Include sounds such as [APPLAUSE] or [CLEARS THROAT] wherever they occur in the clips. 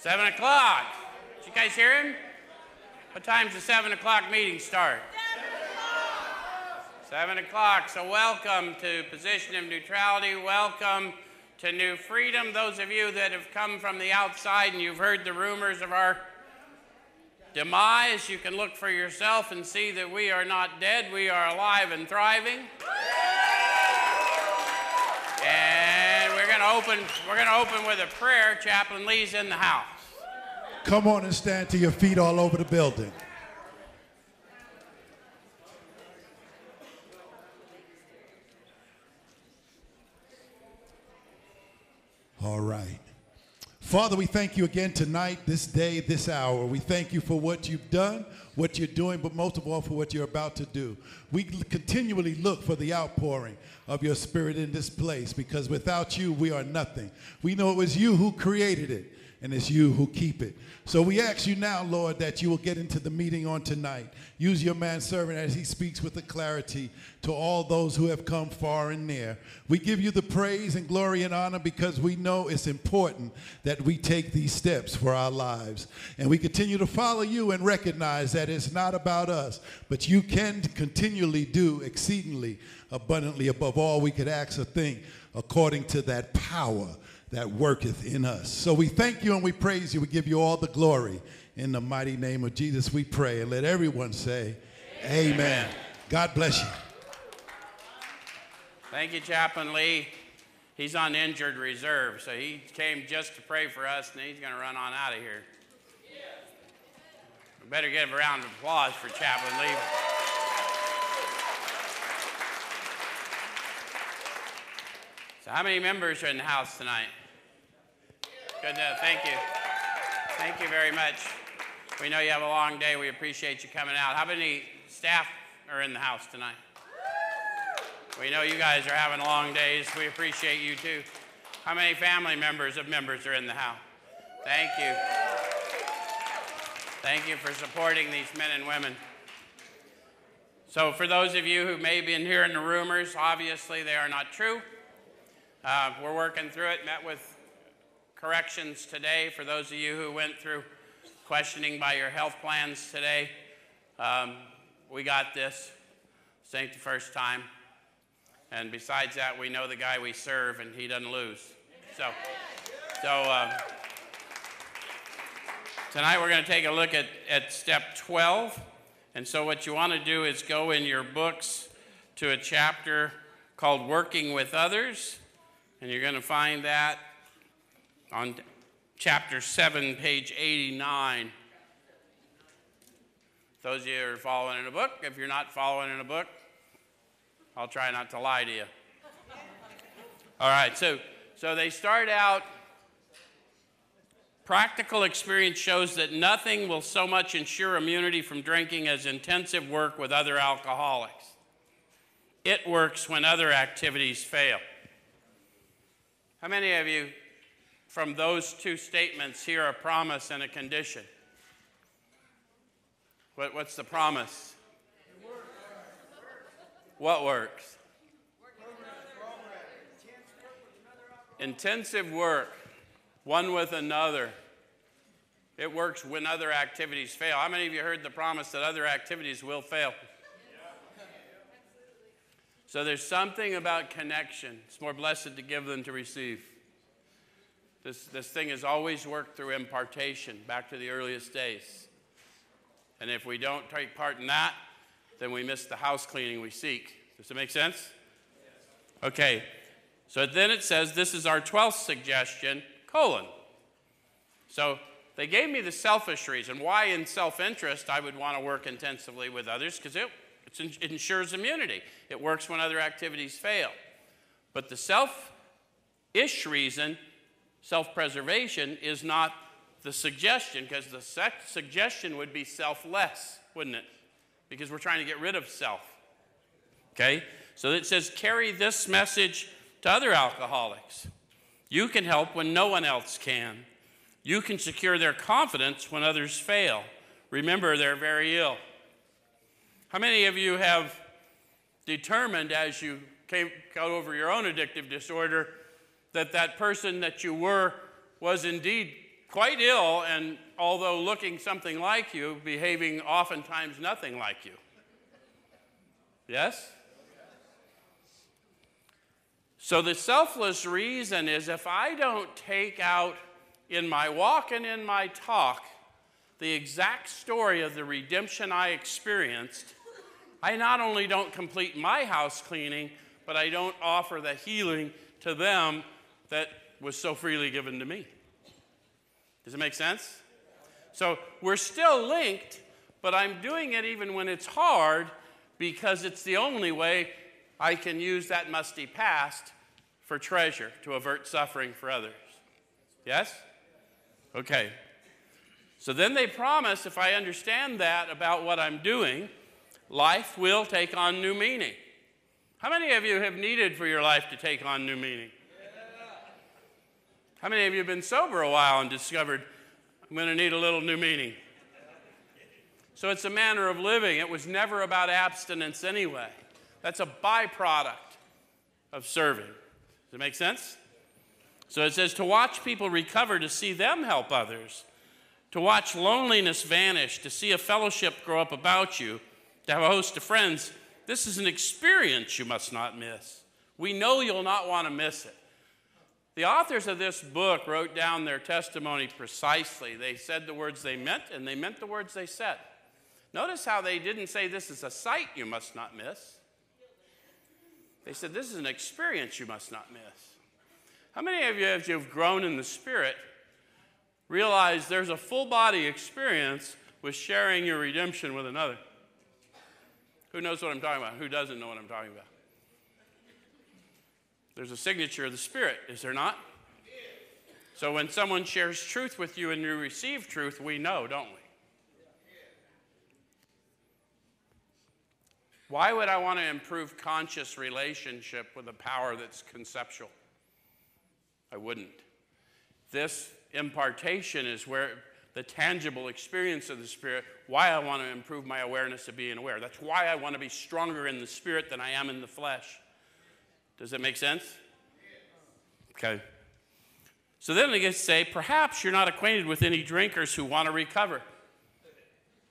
Seven o'clock. Did you guys hear him? What time's the seven o'clock meeting start? Seven o'clock. So welcome to Position of Neutrality. Welcome to New Freedom. Those of you that have come from the outside and you've heard the rumors of our demise, you can look for yourself and see that we are not dead. We are alive and thriving. Open. We're going to open with a prayer. Chaplain Lee's in the house. Come on and stand to your feet all over the building. All right. Father, we thank you again tonight, this day, this hour. We thank you for what you've done, what you're doing, but most of all for what you're about to do. We continually look for the outpouring of your spirit in this place because without you, we are nothing. We know it was you who created it and it's you who keep it. So we ask you now, Lord, that you will get into the meeting on tonight. Use your manservant as he speaks with the clarity to all those who have come far and near. We give you the praise and glory and honor because we know it's important that we take these steps for our lives. And we continue to follow you and recognize that it's not about us, but you can continually do exceedingly abundantly above all we could ask or think according to that power that worketh in us. So we thank you and we praise you. We give you all the glory. In the mighty name of Jesus, we pray. And let everyone say, Amen. Amen. God bless you. Thank you, Chaplain Lee. He's on injured reserve, so he came just to pray for us, and he's going to run on out of here. We better give a round of applause for Chaplain Lee. So, how many members are in the house tonight? Good to thank you. Thank you very much. We know you have a long day. We appreciate you coming out. How many staff are in the house tonight? We know you guys are having long days. We appreciate you too. How many family members of members are in the house? Thank you. Thank you for supporting these men and women. So, for those of you who may be hearing the rumors, obviously they are not true. Uh, we're working through it, met with corrections today for those of you who went through questioning by your health plans today. Um, we got this. This ain't the first time. And besides that, we know the guy we serve, and he doesn't lose. So, so um, tonight we're going to take a look at, at step 12. And so, what you want to do is go in your books to a chapter called Working with Others. And you're going to find that on chapter 7, page 89. Those of you who are following in a book, if you're not following in a book, I'll try not to lie to you. All right, so, so they start out. Practical experience shows that nothing will so much ensure immunity from drinking as intensive work with other alcoholics. It works when other activities fail. How many of you from those two statements hear a promise and a condition. What, what's the promise? What works? Intensive work, one with another. It works when other activities fail. How many of you heard the promise that other activities will fail? So there's something about connection. It's more blessed to give than to receive. This, this thing has always worked through impartation back to the earliest days. And if we don't take part in that, then we miss the house cleaning we seek. Does it make sense? Okay, so then it says this is our 12th suggestion, colon. So they gave me the selfish reason why, in self interest, I would want to work intensively with others because it, it ensures immunity. It works when other activities fail. But the self ish reason self preservation is not the suggestion, because the suggestion would be selfless, wouldn't it? Because we're trying to get rid of self. Okay? So it says, carry this message to other alcoholics. You can help when no one else can. You can secure their confidence when others fail. Remember, they're very ill. How many of you have determined as you came, got over your own addictive disorder that that person that you were was indeed quite ill, and although looking something like you, behaving oftentimes nothing like you. Yes? So the selfless reason is if I don't take out in my walk and in my talk the exact story of the redemption I experienced, I not only don't complete my house cleaning, but I don't offer the healing to them that was so freely given to me. Does it make sense? So we're still linked, but I'm doing it even when it's hard because it's the only way I can use that musty past for treasure to avert suffering for others. Yes? Okay. So then they promise if I understand that about what I'm doing, life will take on new meaning. How many of you have needed for your life to take on new meaning? How many of you have been sober a while and discovered, I'm going to need a little new meaning? So it's a manner of living. It was never about abstinence anyway. That's a byproduct of serving. Does it make sense? So it says to watch people recover, to see them help others, to watch loneliness vanish, to see a fellowship grow up about you, to have a host of friends. This is an experience you must not miss. We know you'll not want to miss it. The authors of this book wrote down their testimony precisely. They said the words they meant, and they meant the words they said. Notice how they didn't say this is a sight you must not miss. They said this is an experience you must not miss. How many of you, as you've grown in the Spirit, realize there's a full body experience with sharing your redemption with another? Who knows what I'm talking about? Who doesn't know what I'm talking about? There's a signature of the Spirit, is there not? So when someone shares truth with you and you receive truth, we know, don't we? Why would I want to improve conscious relationship with a power that's conceptual? I wouldn't. This impartation is where the tangible experience of the Spirit, why I want to improve my awareness of being aware. That's why I want to be stronger in the Spirit than I am in the flesh. Does that make sense? Okay. So then they say, perhaps you're not acquainted with any drinkers who want to recover.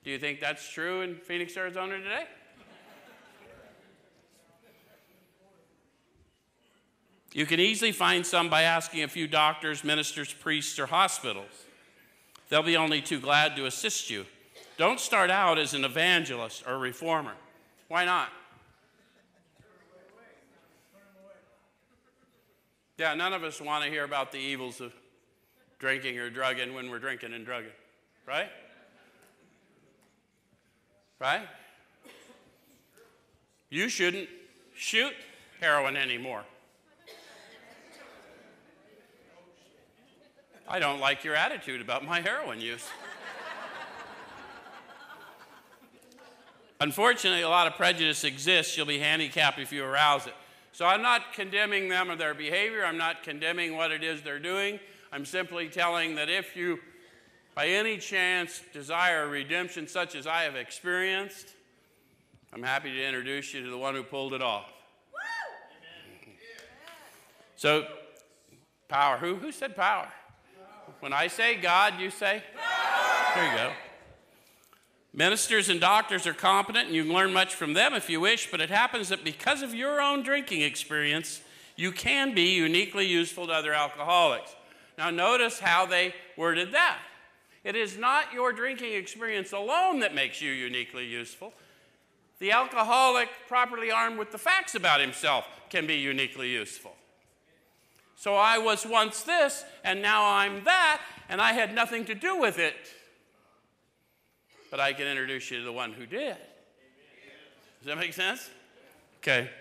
Do you think that's true in Phoenix, Arizona today? You can easily find some by asking a few doctors, ministers, priests, or hospitals. They'll be only too glad to assist you. Don't start out as an evangelist or reformer. Why not? Yeah, none of us want to hear about the evils of drinking or drugging when we're drinking and drugging, right? Right? You shouldn't shoot heroin anymore. I don't like your attitude about my heroin use. Unfortunately, a lot of prejudice exists. You'll be handicapped if you arouse it. So I'm not condemning them or their behavior. I'm not condemning what it is they're doing. I'm simply telling that if you, by any chance, desire redemption such as I have experienced, I'm happy to introduce you to the one who pulled it off. So, power. Who, who said power? When I say God, you say? There you go. Ministers and doctors are competent, and you can learn much from them if you wish, but it happens that because of your own drinking experience, you can be uniquely useful to other alcoholics. Now, notice how they worded that. It is not your drinking experience alone that makes you uniquely useful. The alcoholic, properly armed with the facts about himself, can be uniquely useful. So I was once this, and now I'm that, and I had nothing to do with it. But I can introduce you to the one who did. Does that make sense? Okay.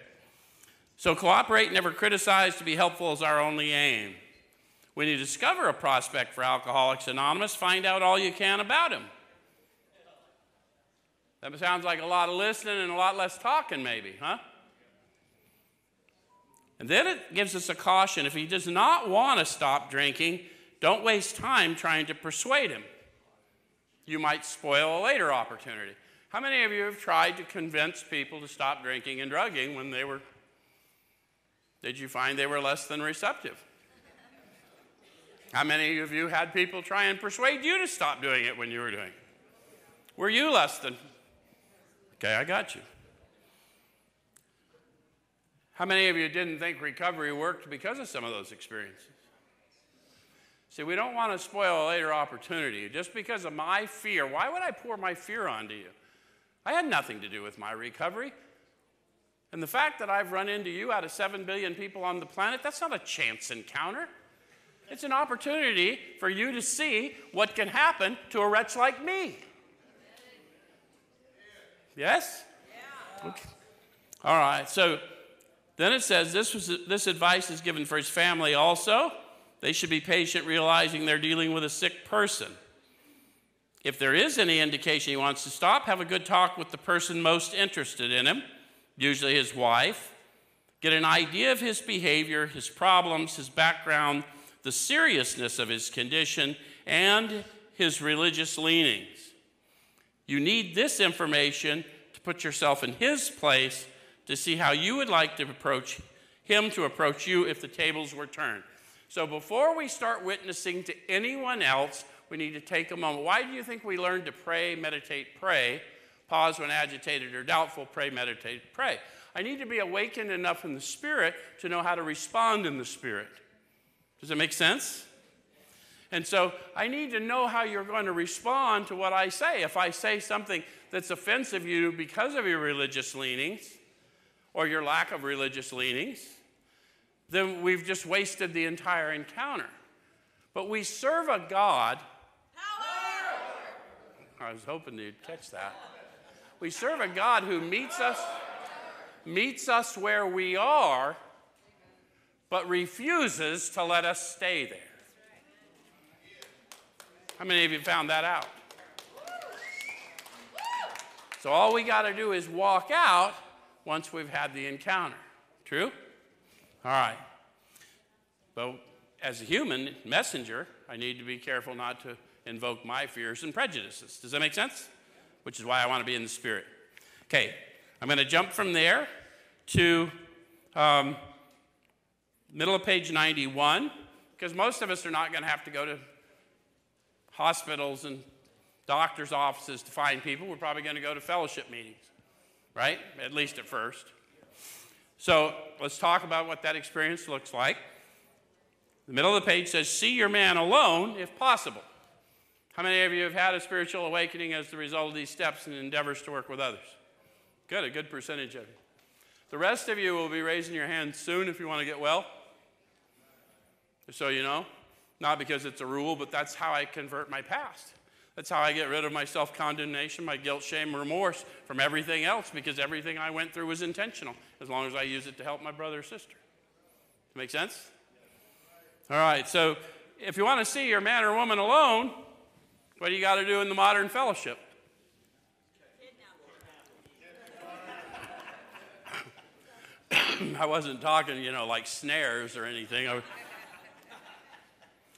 So cooperate, never criticize, to be helpful is our only aim. When you discover a prospect for Alcoholics Anonymous, find out all you can about him. That sounds like a lot of listening and a lot less talking, maybe, huh? And then it gives us a caution if he does not want to stop drinking, don't waste time trying to persuade him. You might spoil a later opportunity. How many of you have tried to convince people to stop drinking and drugging when they were, did you find they were less than receptive? How many of you had people try and persuade you to stop doing it when you were doing it? Were you less than? Okay, I got you. How many of you didn't think recovery worked because of some of those experiences? See, we don't want to spoil a later opportunity. Just because of my fear, why would I pour my fear onto you? I had nothing to do with my recovery. And the fact that I've run into you out of 7 billion people on the planet, that's not a chance encounter. It's an opportunity for you to see what can happen to a wretch like me. Yes? Okay. All right. So then it says this, was, this advice is given for his family also. They should be patient, realizing they're dealing with a sick person. If there is any indication he wants to stop, have a good talk with the person most interested in him, usually his wife. Get an idea of his behavior, his problems, his background, the seriousness of his condition, and his religious leanings. You need this information to put yourself in his place to see how you would like to approach him to approach you if the tables were turned. So before we start witnessing to anyone else, we need to take a moment. Why do you think we learn to pray, meditate, pray? Pause when agitated or doubtful, pray, meditate, pray. I need to be awakened enough in the Spirit to know how to respond in the Spirit. Does it make sense? And so I need to know how you're going to respond to what I say. If I say something that's offensive to you because of your religious leanings or your lack of religious leanings, then we've just wasted the entire encounter. But we serve a God. Power. I was hoping you'd catch that. We serve a God who meets us meets us where we are but refuses to let us stay there. How many of you found that out? So all we got to do is walk out once we've had the encounter. True? All right. But as a human messenger, I need to be careful not to invoke my fears and prejudices. Does that make sense? Which is why I want to be in the Spirit. Okay, I'm going to jump from there to um, middle of page 91, because most of us are not going to have to go to hospitals and doctors' offices to find people. We're probably going to go to fellowship meetings, right? At least at first. So let's talk about what that experience looks like. The middle of the page says, See your man alone if possible. How many of you have had a spiritual awakening as the result of these steps and endeavors to work with others? Good, a good percentage of you. The rest of you will be raising your hand soon if you want to get well. So you know, not because it's a rule, but that's how I convert my past. That's how I get rid of my self condemnation, my guilt, shame, remorse from everything else because everything I went through was intentional as long as I use it to help my brother or sister. Make sense? All right, so if you want to see your man or woman alone, what do you got to do in the modern fellowship? [COUGHS] I wasn't talking, you know, like snares or anything.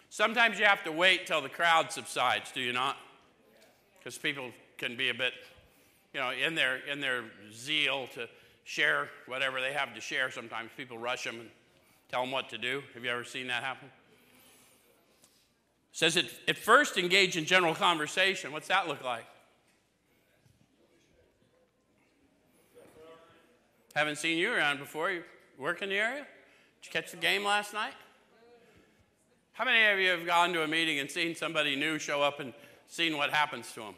Sometimes you have to wait till the crowd subsides, do you not? Because people can be a bit, you know, in their in their zeal to share whatever they have to share. Sometimes people rush them and tell them what to do. Have you ever seen that happen? It says it at first engage in general conversation. What's that look like? Haven't seen you around before. You work in the area? Did you catch the game last night? How many of you have gone to a meeting and seen somebody new show up and seen what happens to them?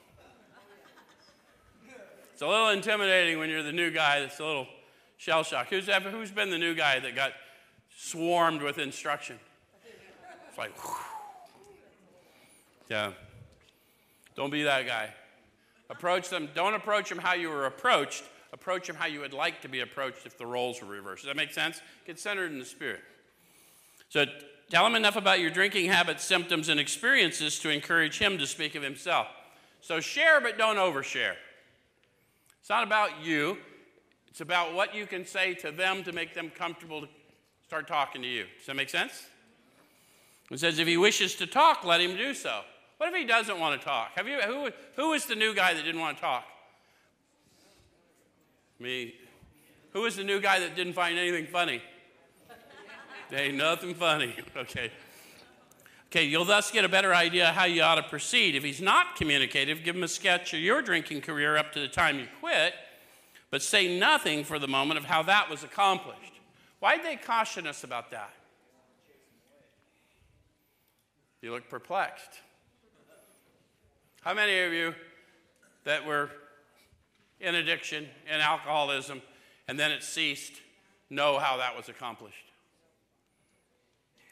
It's a little intimidating when you're the new guy that's a little shell shocked. Who's, who's been the new guy that got swarmed with instruction? It's like, whew. yeah. Don't be that guy. Approach them. Don't approach them how you were approached approach them how you would like to be approached if the roles were reversed. Does that make sense? Get centered in the Spirit. So tell him enough about your drinking habits, symptoms, and experiences to encourage him to speak of himself. So share, but don't overshare. It's not about you, it's about what you can say to them to make them comfortable to start talking to you. Does that make sense? It says if he wishes to talk, let him do so. What if he doesn't want to talk? Have you, who, who was the new guy that didn't want to talk? Me. Who was the new guy that didn't find anything funny? Ain't nothing funny. [LAUGHS] Okay. Okay, you'll thus get a better idea how you ought to proceed. If he's not communicative, give him a sketch of your drinking career up to the time you quit, but say nothing for the moment of how that was accomplished. Why'd they caution us about that? You look perplexed. How many of you that were in addiction, in alcoholism, and then it ceased, know how that was accomplished?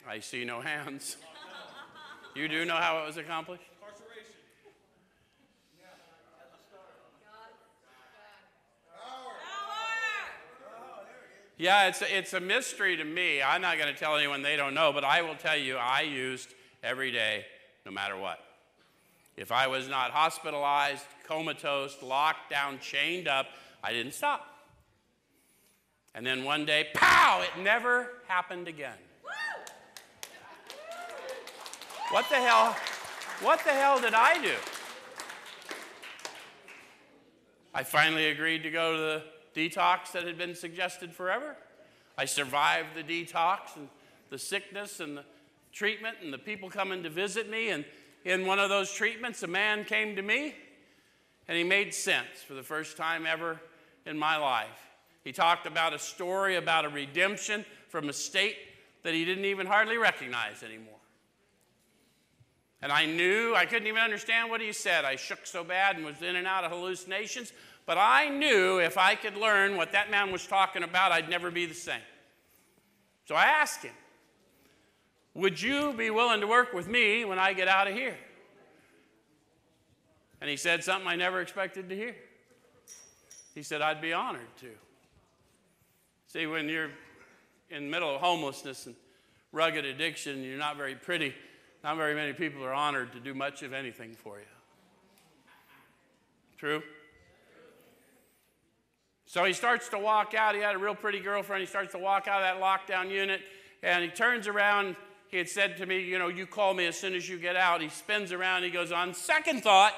I see no hands. You do know how it was accomplished? Yeah, it's a, it's a mystery to me. I'm not going to tell anyone they don't know, but I will tell you I used every day, no matter what. If I was not hospitalized, comatose, locked down, chained up, I didn't stop. And then one day, pow, it never happened again. What the hell? What the hell did I do? I finally agreed to go to the detox that had been suggested forever. I survived the detox and the sickness and the treatment and the people coming to visit me. And in one of those treatments, a man came to me and he made sense for the first time ever in my life. He talked about a story about a redemption from a state that he didn't even hardly recognize anymore. And I knew, I couldn't even understand what he said. I shook so bad and was in and out of hallucinations. But I knew if I could learn what that man was talking about, I'd never be the same. So I asked him, Would you be willing to work with me when I get out of here? And he said something I never expected to hear. He said, I'd be honored to. See, when you're in the middle of homelessness and rugged addiction, you're not very pretty not very many people are honored to do much of anything for you. True? So he starts to walk out. He had a real pretty girlfriend. He starts to walk out of that lockdown unit, and he turns around. He had said to me, You know, you call me as soon as you get out. He spins around. He goes, On second thought,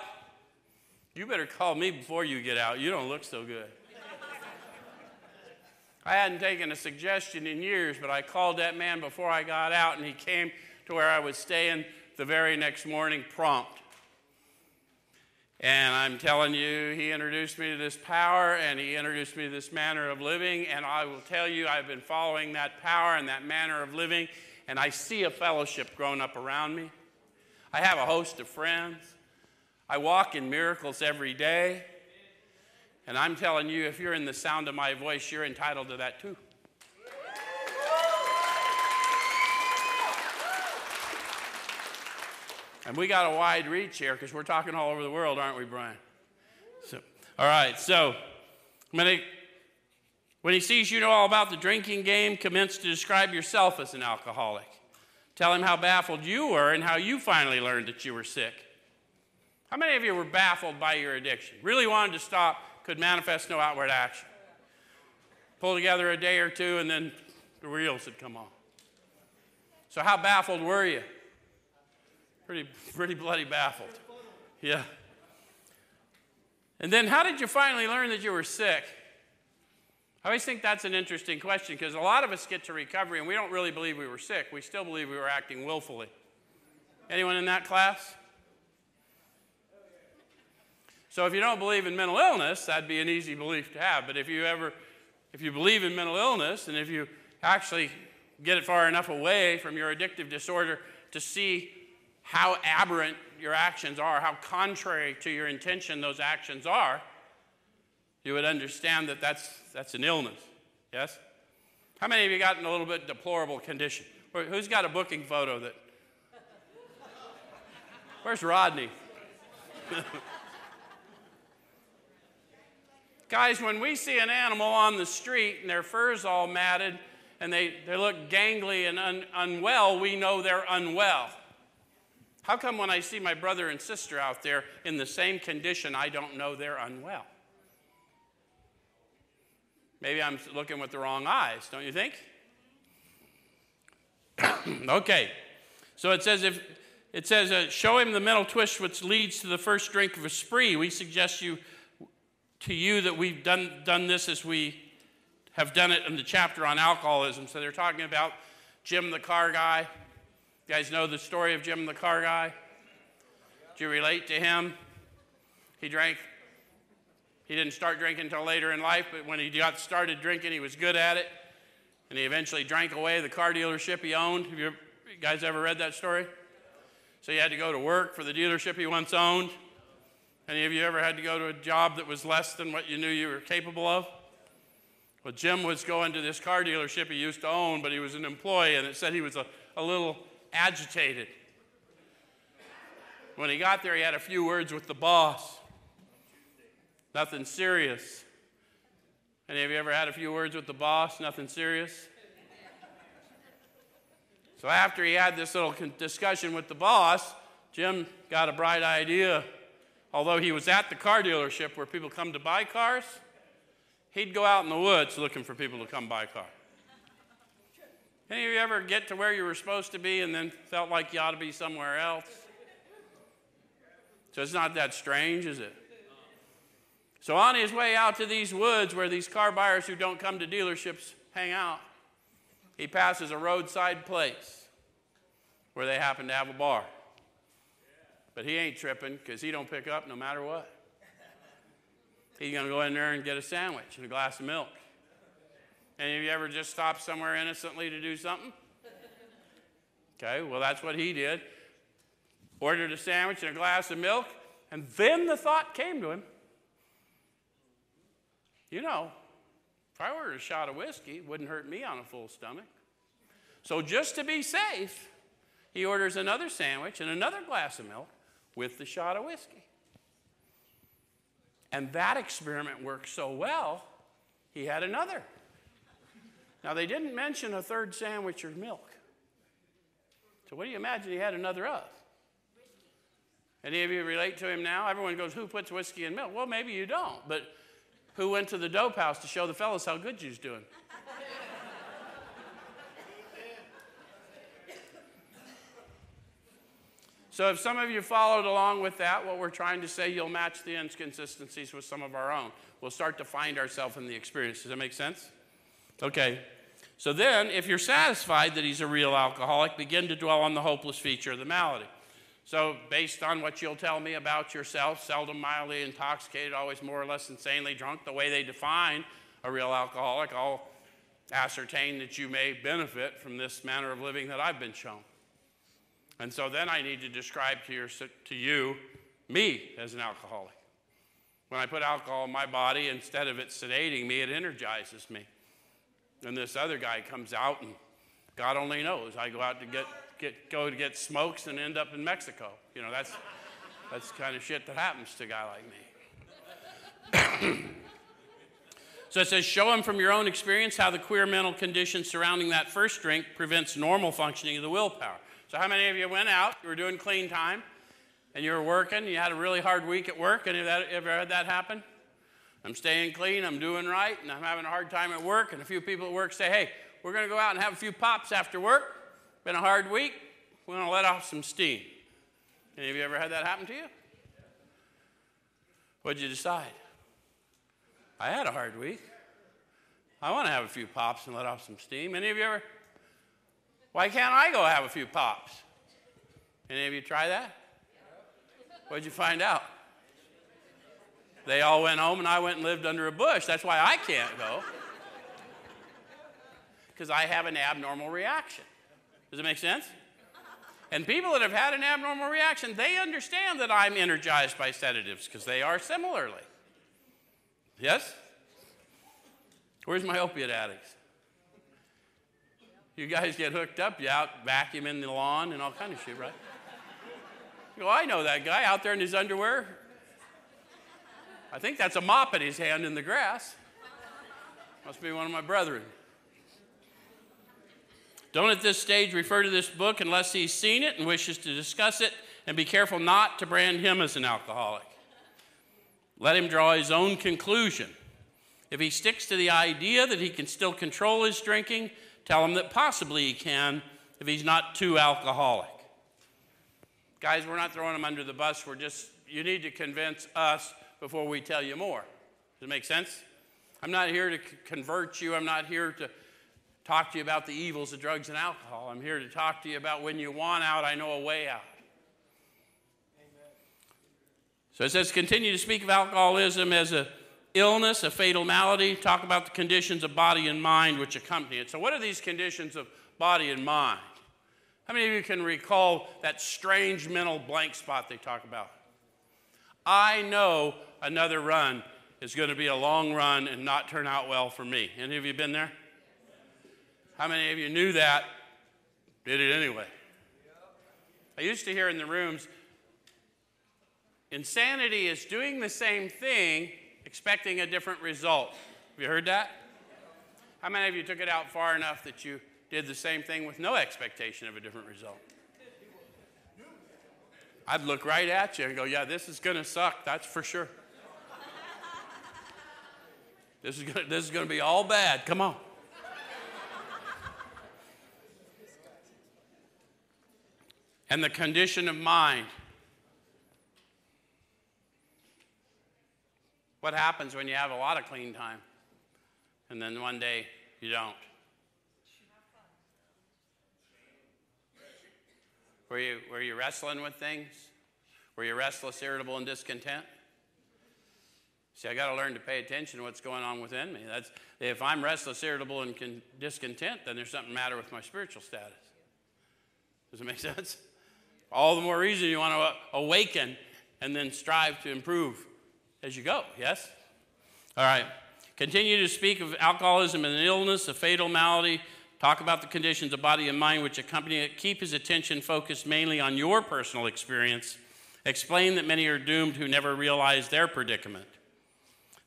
you better call me before you get out. You don't look so good. I hadn't taken a suggestion in years, but I called that man before I got out, and he came to where I was staying the very next morning prompt. And I'm telling you, he introduced me to this power and he introduced me to this manner of living. And I will tell you, I've been following that power and that manner of living. And I see a fellowship growing up around me. I have a host of friends. I walk in miracles every day. And I'm telling you, if you're in the sound of my voice, you're entitled to that too. And we got a wide reach here because we're talking all over the world, aren't we, Brian? So, all right, so when, when he sees you know all about the drinking game, commence to describe yourself as an alcoholic. Tell him how baffled you were and how you finally learned that you were sick. How many of you were baffled by your addiction? Really wanted to stop, could manifest no outward action. Pull together a day or two, and then the wheels had come off. So, how baffled were you? Pretty, pretty bloody baffled. Yeah. And then, how did you finally learn that you were sick? I always think that's an interesting question because a lot of us get to recovery and we don't really believe we were sick. We still believe we were acting willfully. Anyone in that class? So if you don't believe in mental illness, that'd be an easy belief to have. But if you ever, if you believe in mental illness and if you actually get it far enough away from your addictive disorder to see how aberrant your actions are, how contrary to your intention those actions are, you would understand that that's, that's an illness. Yes? How many of you got in a little bit deplorable condition? Who's got a booking photo that? [LAUGHS] Where's Rodney? [LAUGHS] Guys, when we see an animal on the street and their fur's all matted and they, they look gangly and un, unwell, we know they're unwell. How come when I see my brother and sister out there in the same condition, I don't know they're unwell? Maybe I'm looking with the wrong eyes, don't you think? [COUGHS] okay. So it says if it says uh, show him the mental twist which leads to the first drink of a spree. We suggest you to you that we've done done this as we have done it in the chapter on alcoholism. So they're talking about Jim the car guy, You guys know the story of Jim the car guy? Do you relate to him? He drank, he didn't start drinking until later in life, but when he got started drinking, he was good at it. And he eventually drank away the car dealership he owned. Have you, guys ever read that story? So he had to go to work for the dealership he once owned. Any of you ever had to go to a job that was less than what you knew you were capable of? Well, Jim was going to this car dealership he used to own, but he was an employee, and it said he was a, a little agitated. When he got there, he had a few words with the boss. Nothing serious. Any of you ever had a few words with the boss? Nothing serious? So after he had this little discussion with the boss, Jim got a bright idea. Although he was at the car dealership where people come to buy cars, he'd go out in the woods looking for people to come buy a car. Any of you ever get to where you were supposed to be and then felt like you ought to be somewhere else? So it's not that strange, is it? So on his way out to these woods where these car buyers who don't come to dealerships hang out, he passes a roadside place where they happen to have a bar. But he ain't tripping because he don't pick up no matter what. He's going to go in there and get a sandwich and a glass of milk. Any of you ever just stopped somewhere innocently to do something? Okay, well, that's what he did. Ordered a sandwich and a glass of milk, and then the thought came to him you know, if I ordered a shot of whiskey, it wouldn't hurt me on a full stomach. So, just to be safe, he orders another sandwich and another glass of milk with the shot of whiskey. And that experiment worked so well, he had another. Now, they didn't mention a third sandwich or milk. So, what do you imagine he had another of? Any of you relate to him now? Everyone goes, Who puts whiskey in milk? Well, maybe you don't, but who went to the dope house to show the fellas how good you's doing. So, if some of you followed along with that, what we're trying to say, you'll match the inconsistencies with some of our own. We'll start to find ourselves in the experience. Does that make sense? Okay. So, then, if you're satisfied that he's a real alcoholic, begin to dwell on the hopeless feature of the malady. So, based on what you'll tell me about yourself, seldom mildly intoxicated, always more or less insanely drunk, the way they define a real alcoholic, I'll ascertain that you may benefit from this manner of living that I've been shown. And so then I need to describe to, your, to you me as an alcoholic. When I put alcohol in my body, instead of it sedating me, it energizes me. And this other guy comes out, and God only knows. I go out to get get, go to get smokes and end up in Mexico. You know, that's, that's the kind of shit that happens to a guy like me. [COUGHS] so it says, show him from your own experience how the queer mental condition surrounding that first drink prevents normal functioning of the willpower. So, how many of you went out, you were doing clean time, and you were working, you had a really hard week at work? Any of that ever had that happen? I'm staying clean, I'm doing right, and I'm having a hard time at work, and a few people at work say, hey, we're going to go out and have a few pops after work. Been a hard week? We're going to let off some steam. Any of you ever had that happen to you? What'd you decide? I had a hard week. I want to have a few pops and let off some steam. Any of you ever? Why can't I go have a few pops? Any of you try that? What'd you find out? They all went home and I went and lived under a bush. That's why I can't go. Because I have an abnormal reaction. Does it make sense? And people that have had an abnormal reaction, they understand that I'm energized by sedatives because they are similarly. Yes? Where's my opiate addicts? You guys get hooked up, you out vacuuming the lawn and all kind of shit, right? You go, I know that guy out there in his underwear. I think that's a mop in his hand in the grass. Must be one of my brethren. Don't at this stage refer to this book unless he's seen it and wishes to discuss it, and be careful not to brand him as an alcoholic. Let him draw his own conclusion. If he sticks to the idea that he can still control his drinking, tell him that possibly he can if he's not too alcoholic. Guys, we're not throwing him under the bus. We're just, you need to convince us before we tell you more. Does it make sense? I'm not here to convert you. I'm not here to talk to you about the evils of drugs and alcohol. I'm here to talk to you about when you want out, I know a way out. So it says, continue to speak of alcoholism as a illness, a fatal malady. Talk about the conditions of body and mind which accompany it. So, what are these conditions of body and mind? How many of you can recall that strange mental blank spot they talk about? I know another run is going to be a long run and not turn out well for me. Any of you been there? How many of you knew that? Did it anyway? I used to hear in the rooms insanity is doing the same thing, expecting a different result. Have you heard that? How many of you took it out far enough that you did the same thing with no expectation of a different result? I'd look right at you and go, Yeah, this is going to suck, that's for sure. This is gonna, this is going to be all bad. Come on. and the condition of mind. What happens when you have a lot of clean time and then one day you don't? Were you, were you wrestling with things? Were you restless, irritable, and discontent? See, I got to learn to pay attention to what's going on within me. That's, if I'm restless, irritable, and con- discontent, then there's something matter with my spiritual status. Does it make [LAUGHS] sense? All the more reason you want to awaken and then strive to improve as you go, yes? All right. Continue to speak of alcoholism as an illness, a fatal malady. Talk about the conditions of body and mind which accompany it. Keep his attention focused mainly on your personal experience. Explain that many are doomed who never realize their predicament.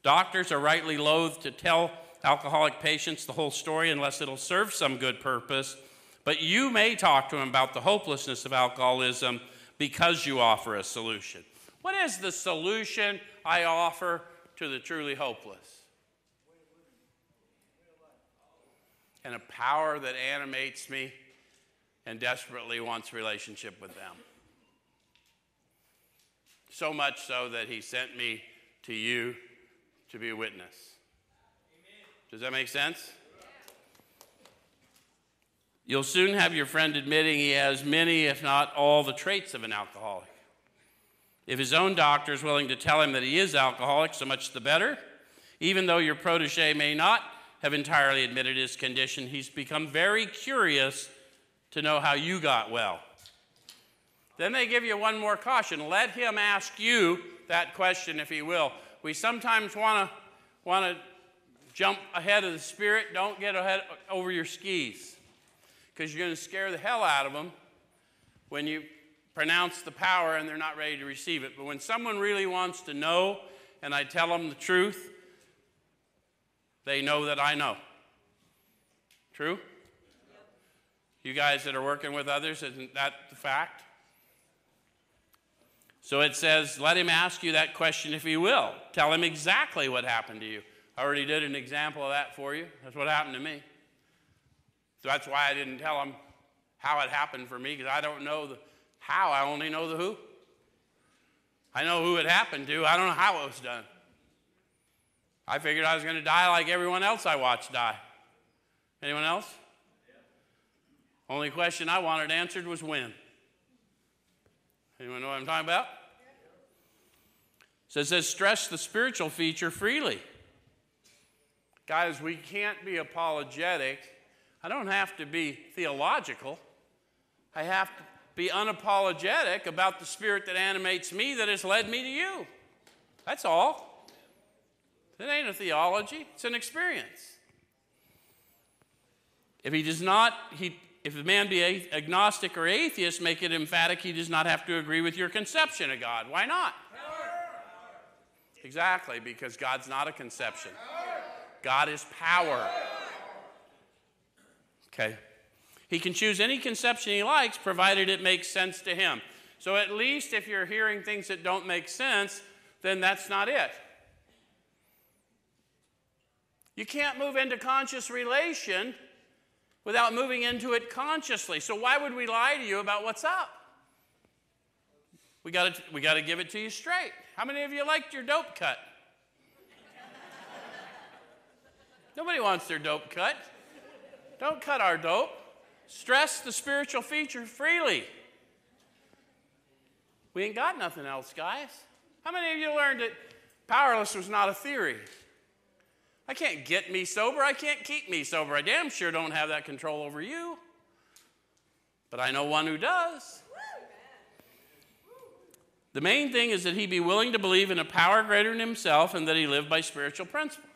Doctors are rightly loath to tell alcoholic patients the whole story unless it'll serve some good purpose. But you may talk to them about the hopelessness of alcoholism because you offer a solution. What is the solution I offer to the truly hopeless? And a power that animates me and desperately wants relationship with them. So much so that he sent me to you to be a witness. Does that make sense? You'll soon have your friend admitting he has many, if not all, the traits of an alcoholic. If his own doctor is willing to tell him that he is alcoholic, so much the better. Even though your protege may not have entirely admitted his condition, he's become very curious to know how you got well. Then they give you one more caution. Let him ask you that question if he will. We sometimes want to want to jump ahead of the spirit. Don't get ahead over your skis because you're going to scare the hell out of them when you pronounce the power and they're not ready to receive it. But when someone really wants to know and I tell them the truth, they know that I know. True? You guys that are working with others, isn't that the fact? So it says, let him ask you that question if he will. Tell him exactly what happened to you. I already did an example of that for you. That's what happened to me. So that's why I didn't tell him how it happened for me, because I don't know the how, I only know the who. I know who it happened to, I don't know how it was done. I figured I was going to die like everyone else I watched die. Anyone else? Yeah. Only question I wanted answered was when. Anyone know what I'm talking about? So it says, stress the spiritual feature freely. Guys, we can't be apologetic. I don't have to be theological. I have to be unapologetic about the spirit that animates me that has led me to you. That's all. It ain't a theology, it's an experience. If he does not, he, if a man be agnostic or atheist, make it emphatic he does not have to agree with your conception of God. Why not? Exactly, because God's not a conception. God is power. Okay. He can choose any conception he likes, provided it makes sense to him. So at least if you're hearing things that don't make sense, then that's not it. You can't move into conscious relation without moving into it consciously. So why would we lie to you about what's up? We got to we to give it to you straight. How many of you liked your dope cut? Nobody wants their dope cut. Don't cut our dope. Stress the spiritual feature freely. We ain't got nothing else, guys. How many of you learned that powerless was not a theory? I can't get me sober. I can't keep me sober. I damn sure don't have that control over you. But I know one who does. The main thing is that he be willing to believe in a power greater than himself and that he live by spiritual principles.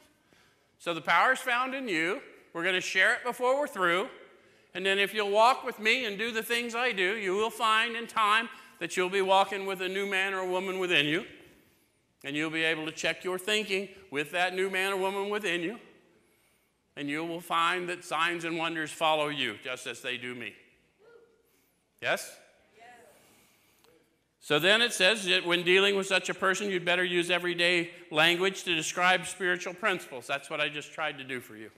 So the power is found in you. We're going to share it before we're through. And then if you'll walk with me and do the things I do, you will find in time that you'll be walking with a new man or a woman within you. And you'll be able to check your thinking with that new man or woman within you. And you will find that signs and wonders follow you just as they do me. Yes? So then it says that when dealing with such a person, you'd better use everyday language to describe spiritual principles. That's what I just tried to do for you.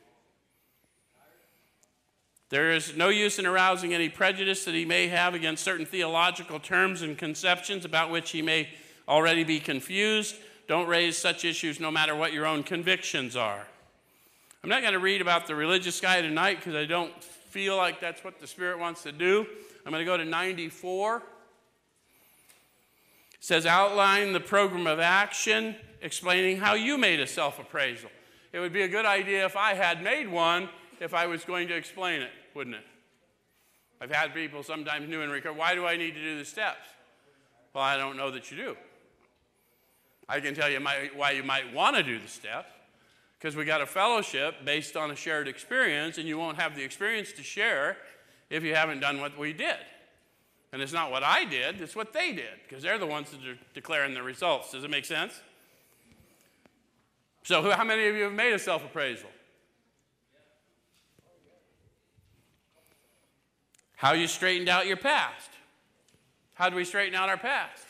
There is no use in arousing any prejudice that he may have against certain theological terms and conceptions about which he may already be confused. Don't raise such issues no matter what your own convictions are. I'm not going to read about the religious guy tonight because I don't feel like that's what the Spirit wants to do. I'm going to go to 94 says outline the program of action explaining how you made a self-appraisal it would be a good idea if i had made one if i was going to explain it wouldn't it i've had people sometimes new and recur why do i need to do the steps well i don't know that you do i can tell you my, why you might want to do the step, because we got a fellowship based on a shared experience and you won't have the experience to share if you haven't done what we did and it's not what I did, it's what they did, because they're the ones that are declaring the results. Does it make sense? So, how many of you have made a self appraisal? How you straightened out your past. How do we straighten out our past?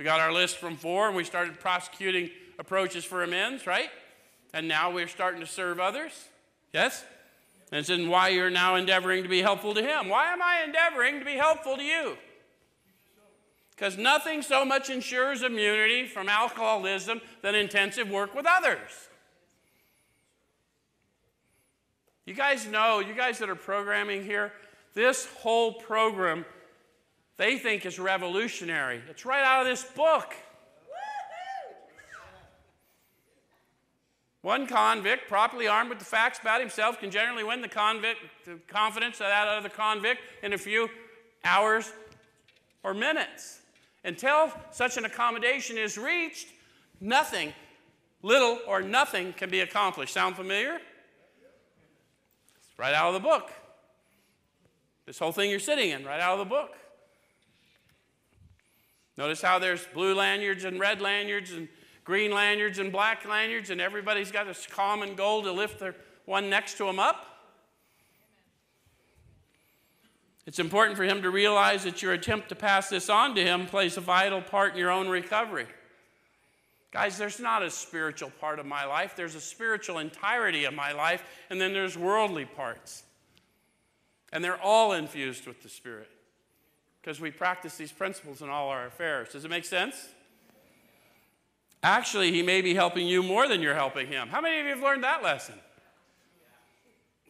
We got our list from four and we started prosecuting approaches for amends, right? And now we're starting to serve others. Yes? And said, why you're now endeavoring to be helpful to him. Why am I endeavoring to be helpful to you? Because nothing so much ensures immunity from alcoholism than intensive work with others. You guys know, you guys that are programming here, this whole program they think is revolutionary. It's right out of this book. One convict, properly armed with the facts about himself, can generally win the, convict, the confidence of that other convict in a few hours or minutes. Until such an accommodation is reached, nothing, little or nothing, can be accomplished. Sound familiar? It's right out of the book. This whole thing you're sitting in, right out of the book. Notice how there's blue lanyards and red lanyards and green lanyards and black lanyards, and everybody's got this common goal to lift the one next to them up. It's important for him to realize that your attempt to pass this on to him plays a vital part in your own recovery. Guys, there's not a spiritual part of my life, there's a spiritual entirety of my life, and then there's worldly parts. And they're all infused with the Spirit because we practice these principles in all our affairs. Does it make sense? Actually, he may be helping you more than you're helping him. How many of you have learned that lesson?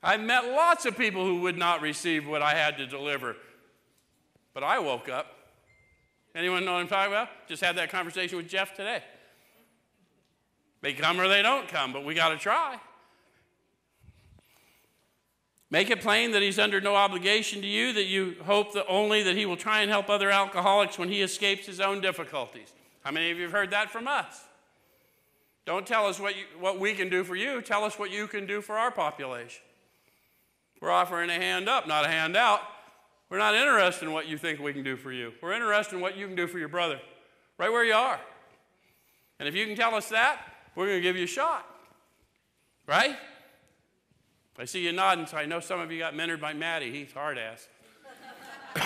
I've met lots of people who would not receive what I had to deliver. But I woke up. Anyone know what I'm talking about? Just had that conversation with Jeff today. They come or they don't come, but we got to try. Make it plain that he's under no obligation to you, that you hope that only that he will try and help other alcoholics when he escapes his own difficulties. How many of you have heard that from us? Don't tell us what, you, what we can do for you, tell us what you can do for our population. We're offering a hand up, not a hand out. We're not interested in what you think we can do for you. We're interested in what you can do for your brother, right where you are. And if you can tell us that, we're going to give you a shot. Right? I see you nodding, so I know some of you got mentored by Maddie. He's hard ass. [COUGHS]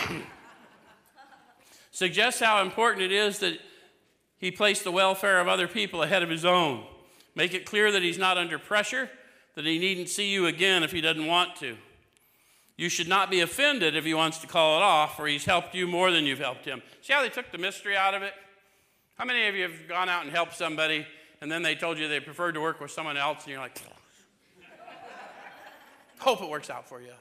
Suggests how important it is that he placed the welfare of other people ahead of his own. Make it clear that he's not under pressure, that he needn't see you again if he doesn't want to. You should not be offended if he wants to call it off, for he's helped you more than you've helped him. See how they took the mystery out of it? How many of you have gone out and helped somebody and then they told you they preferred to work with someone else and you're like, Hope it works out for you.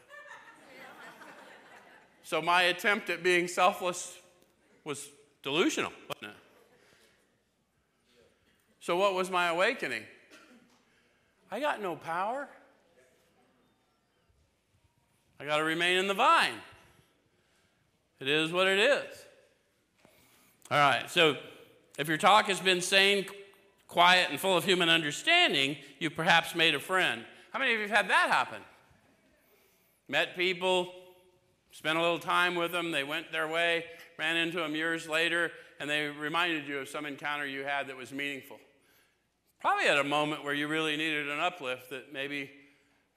So my attempt at being selfless was delusional, wasn't it? So what was my awakening? I got no power. I got to remain in the vine. It is what it is. All right, so if your talk has been sane, quiet, and full of human understanding, you perhaps made a friend. How many of you have had that happen? Met people, spent a little time with them, they went their way, ran into them years later, and they reminded you of some encounter you had that was meaningful. Probably at a moment where you really needed an uplift that maybe,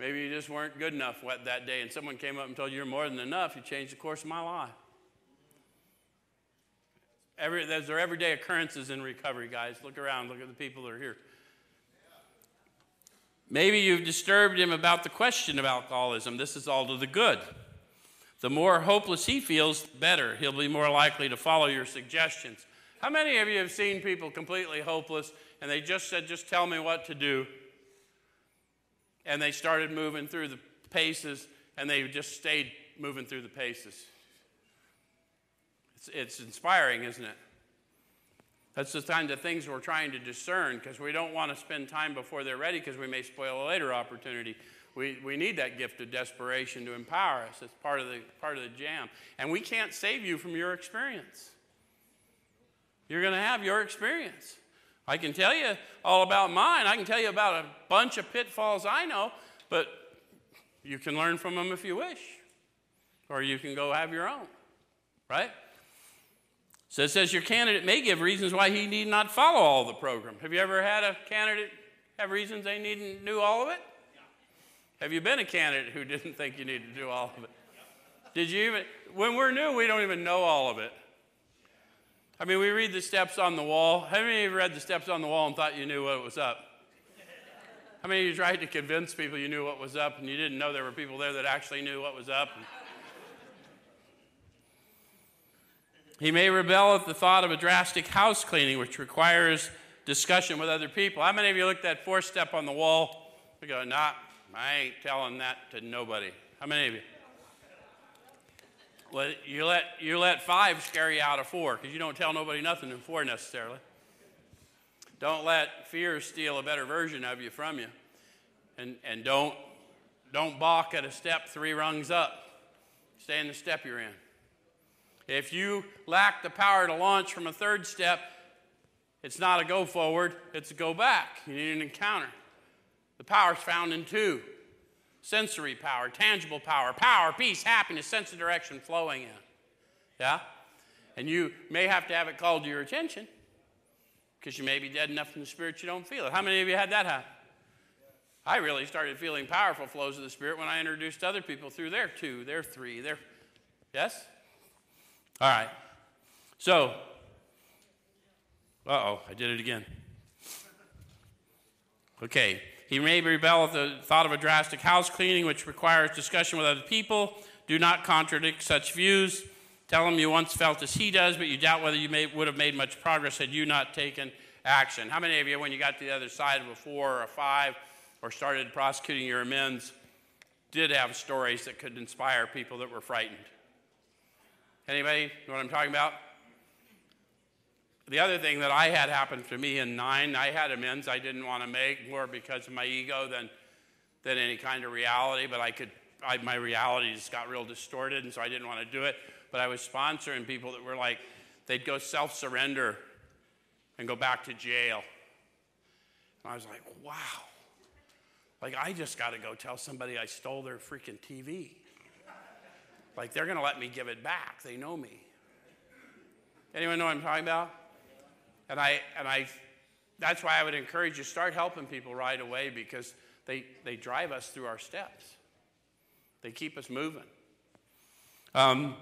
maybe you just weren't good enough that day, and someone came up and told you you're more than enough, you changed the course of my life. Every, those are everyday occurrences in recovery, guys. Look around, look at the people that are here. Maybe you've disturbed him about the question of alcoholism. This is all to the good. The more hopeless he feels, the better. He'll be more likely to follow your suggestions. How many of you have seen people completely hopeless and they just said, just tell me what to do? And they started moving through the paces and they just stayed moving through the paces. It's, it's inspiring, isn't it? That's the kind of things we're trying to discern because we don't want to spend time before they're ready because we may spoil a later opportunity. We, we need that gift of desperation to empower us. It's part of, the, part of the jam. And we can't save you from your experience. You're going to have your experience. I can tell you all about mine. I can tell you about a bunch of pitfalls I know, but you can learn from them if you wish. Or you can go have your own, right? So it says your candidate may give reasons why he need not follow all the program. Have you ever had a candidate have reasons they needn't do all of it? Have you been a candidate who [LAUGHS] didn't think you needed to do all of it? Did you even, when we're new, we don't even know all of it. I mean, we read the steps on the wall. How many of you read the steps on the wall and thought you knew what was up? How many of you tried to convince people you knew what was up and you didn't know there were people there that actually knew what was up? He may rebel at the thought of a drastic house cleaning, which requires discussion with other people. How many of you looked at that fourth step on the wall? We go, nah, I ain't telling that to nobody. How many of you? Well, you let, you let five scare you out of four because you don't tell nobody nothing in four necessarily. Don't let fear steal a better version of you from you. And, and don't, don't balk at a step three rungs up. Stay in the step you're in. If you lack the power to launch from a third step, it's not a go forward, it's a go back. You need an encounter. The power is found in two sensory power, tangible power, power, peace, happiness, sense of direction flowing in. Yeah? And you may have to have it called to your attention because you may be dead enough in the spirit you don't feel it. How many of you had that happen? I really started feeling powerful flows of the spirit when I introduced other people through their two, their three, their. Yes? All right. So, uh oh, I did it again. Okay. He may rebel at the thought of a drastic house cleaning, which requires discussion with other people. Do not contradict such views. Tell him you once felt as he does, but you doubt whether you may, would have made much progress had you not taken action. How many of you, when you got to the other side of a four or a five, or started prosecuting your amends, did have stories that could inspire people that were frightened? Anybody know what I'm talking about? The other thing that I had happen to me in nine, I had amends I didn't want to make more because of my ego than, than any kind of reality, but I could, I, my reality just got real distorted, and so I didn't want to do it. But I was sponsoring people that were like, they'd go self surrender and go back to jail. And I was like, wow. Like, I just got to go tell somebody I stole their freaking TV. Like they're going to let me give it back. They know me. Anyone know what I'm talking about? And I and I that's why I would encourage you start helping people right away because they they drive us through our steps. They keep us moving. Um,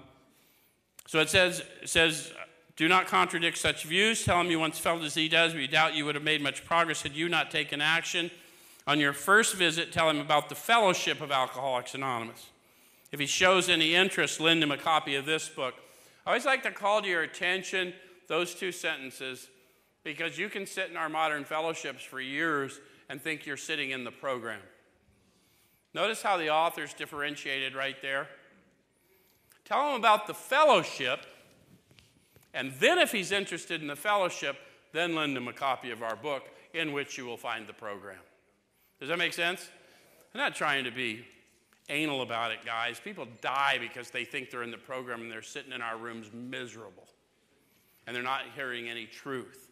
so it says it says do not contradict such views. Tell him you once felt as he does, but you doubt you would have made much progress had you not taken action. On your first visit, tell him about the fellowship of Alcoholics Anonymous. If he shows any interest, lend him a copy of this book. I always like to call to your attention those two sentences because you can sit in our modern fellowships for years and think you're sitting in the program. Notice how the author's differentiated right there. Tell him about the fellowship, and then if he's interested in the fellowship, then lend him a copy of our book in which you will find the program. Does that make sense? I'm not trying to be anal about it, guys. People die because they think they're in the program and they're sitting in our rooms miserable. And they're not hearing any truth.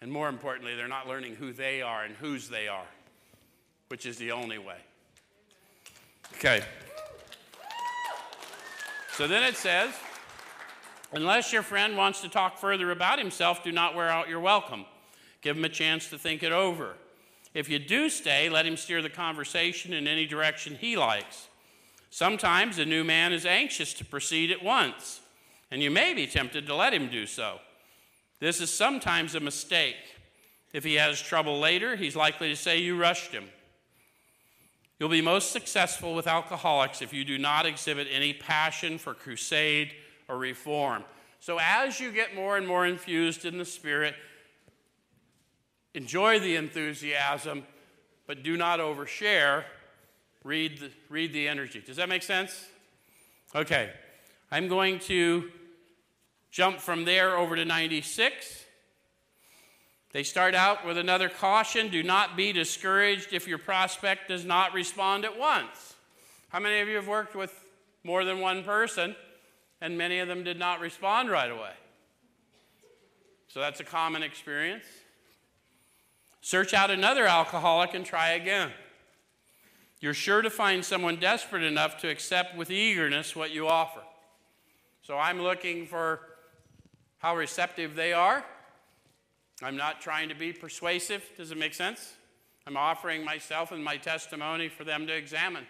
And more importantly, they're not learning who they are and whose they are, which is the only way. Okay. So then it says, unless your friend wants to talk further about himself, do not wear out your welcome. Give him a chance to think it over. If you do stay, let him steer the conversation in any direction he likes. Sometimes a new man is anxious to proceed at once, and you may be tempted to let him do so. This is sometimes a mistake. If he has trouble later, he's likely to say you rushed him. You'll be most successful with alcoholics if you do not exhibit any passion for crusade or reform. So, as you get more and more infused in the Spirit, enjoy the enthusiasm, but do not overshare. Read the, read the energy. Does that make sense? Okay. I'm going to jump from there over to 96. They start out with another caution do not be discouraged if your prospect does not respond at once. How many of you have worked with more than one person and many of them did not respond right away? So that's a common experience. Search out another alcoholic and try again. You're sure to find someone desperate enough to accept with eagerness what you offer. So I'm looking for how receptive they are I'm not trying to be persuasive. Does it make sense? I'm offering myself and my testimony for them to examine,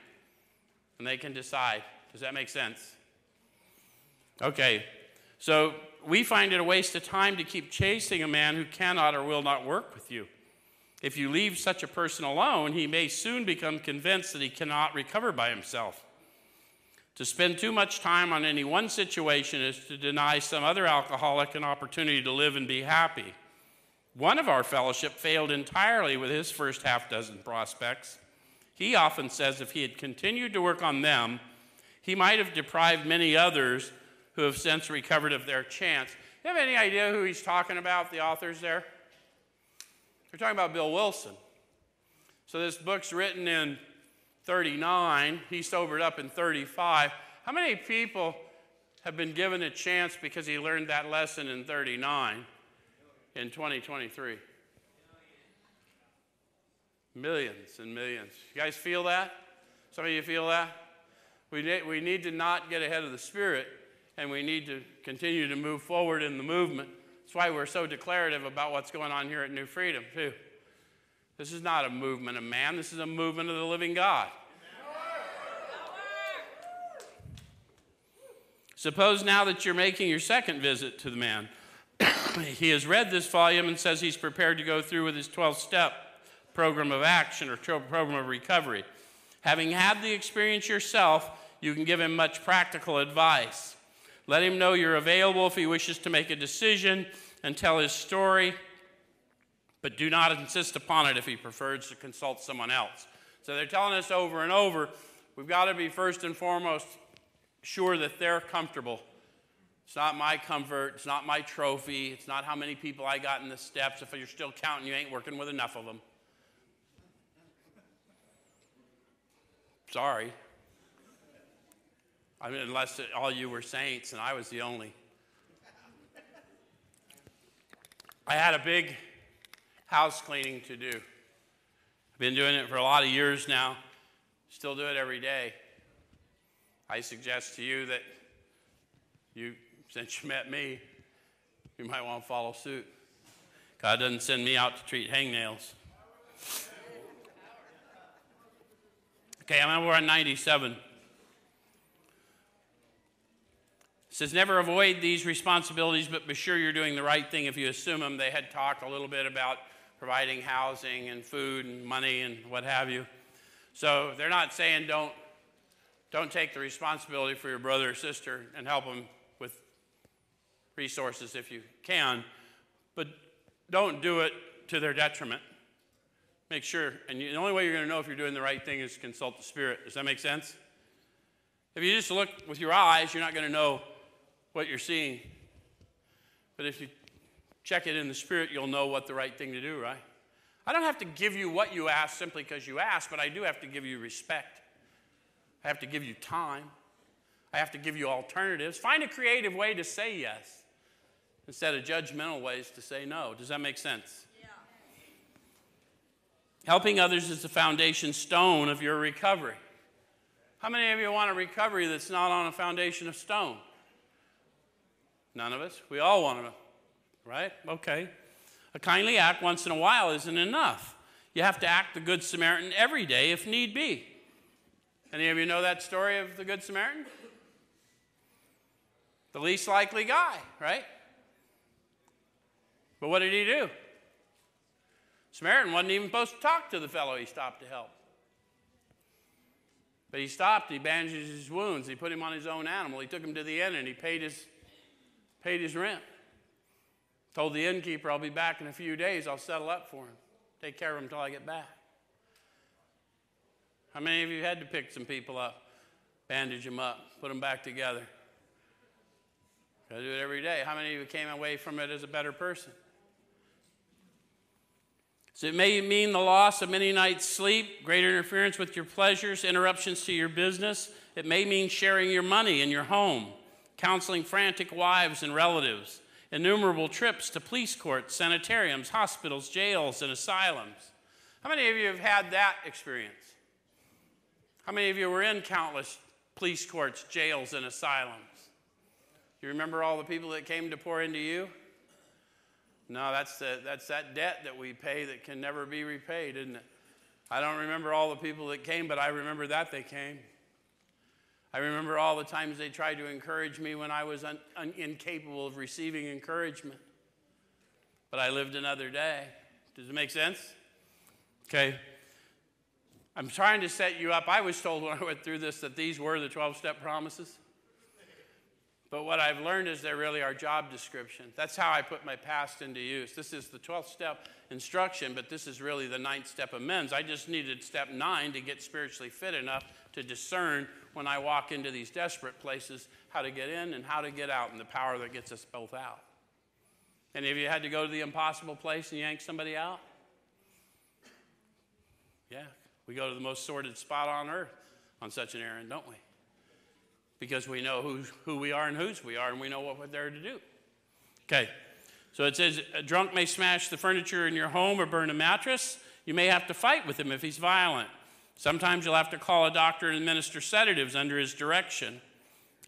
and they can decide. Does that make sense? Okay, so we find it a waste of time to keep chasing a man who cannot or will not work with you. If you leave such a person alone, he may soon become convinced that he cannot recover by himself. To spend too much time on any one situation is to deny some other alcoholic an opportunity to live and be happy. One of our fellowship failed entirely with his first half dozen prospects. He often says if he had continued to work on them, he might have deprived many others who have since recovered of their chance. You have any idea who he's talking about, the authors there? They're talking about Bill Wilson. So this book's written in 39. He sobered up in 35. How many people have been given a chance because he learned that lesson in 39? in 2023? Millions and millions. You guys feel that? Some of you feel that? We we need to not get ahead of the Spirit, and we need to continue to move forward in the movement. That's why we're so declarative about what's going on here at New Freedom, too. This is not a movement of man, this is a movement of the living God. Suppose now that you're making your second visit to the man [COUGHS] he has read this volume and says he's prepared to go through with his 12 step program of action or program of recovery. Having had the experience yourself, you can give him much practical advice. Let him know you're available if he wishes to make a decision and tell his story, but do not insist upon it if he prefers to consult someone else. So they're telling us over and over we've got to be first and foremost sure that they're comfortable it's not my comfort. It's not my trophy. It's not how many people I got in the steps. If you're still counting, you ain't working with enough of them. Sorry. I mean, unless all you were saints and I was the only. I had a big house cleaning to do. I've been doing it for a lot of years now, still do it every day. I suggest to you that you since you met me, you might want to follow suit. God doesn't send me out to treat hangnails. Okay, I'm over on 97. It says, never avoid these responsibilities, but be sure you're doing the right thing if you assume them. They had talked a little bit about providing housing and food and money and what have you. So they're not saying don't, don't take the responsibility for your brother or sister and help them with resources if you can, but don't do it to their detriment. make sure. And the only way you're going to know if you're doing the right thing is consult the Spirit. Does that make sense? If you just look with your eyes, you're not going to know what you're seeing. But if you check it in the Spirit, you'll know what the right thing to do, right? I don't have to give you what you ask simply because you ask, but I do have to give you respect. I have to give you time. I have to give you alternatives. Find a creative way to say yes instead of judgmental ways to say no. Does that make sense? Yeah. Helping others is the foundation stone of your recovery. How many of you want a recovery that's not on a foundation of stone? None of us. We all want to, right? Okay. A kindly act once in a while isn't enough. You have to act the Good Samaritan every day if need be. Any of you know that story of the Good Samaritan? The least likely guy, right? But what did he do? Samaritan wasn't even supposed to talk to the fellow he stopped to help. But he stopped, he bandaged his wounds, he put him on his own animal, he took him to the inn and he paid his, paid his rent. Told the innkeeper, I'll be back in a few days, I'll settle up for him. Take care of him until I get back. How many of you had to pick some people up, bandage them up, put them back together? I do it every day. How many of you came away from it as a better person? So it may mean the loss of many nights' sleep, greater interference with your pleasures, interruptions to your business. It may mean sharing your money in your home, counseling frantic wives and relatives, innumerable trips to police courts, sanitariums, hospitals, jails, and asylums. How many of you have had that experience? How many of you were in countless police courts, jails, and asylums? You remember all the people that came to pour into you? No, that's, the, that's that debt that we pay that can never be repaid, isn't it? I don't remember all the people that came, but I remember that they came. I remember all the times they tried to encourage me when I was un, un, incapable of receiving encouragement. But I lived another day. Does it make sense? Okay. I'm trying to set you up. I was told when I went through this that these were the 12 step promises. But what I've learned is they're really our job description. That's how I put my past into use. This is the 12th step instruction, but this is really the ninth step amends. I just needed step nine to get spiritually fit enough to discern when I walk into these desperate places how to get in and how to get out and the power that gets us both out. Any of you had to go to the impossible place and yank somebody out? Yeah, we go to the most sordid spot on earth on such an errand, don't we? because we know who, who we are and whose we are, and we know what we're there to do. Okay, so it says a drunk may smash the furniture in your home or burn a mattress. You may have to fight with him if he's violent. Sometimes you'll have to call a doctor and administer sedatives under his direction.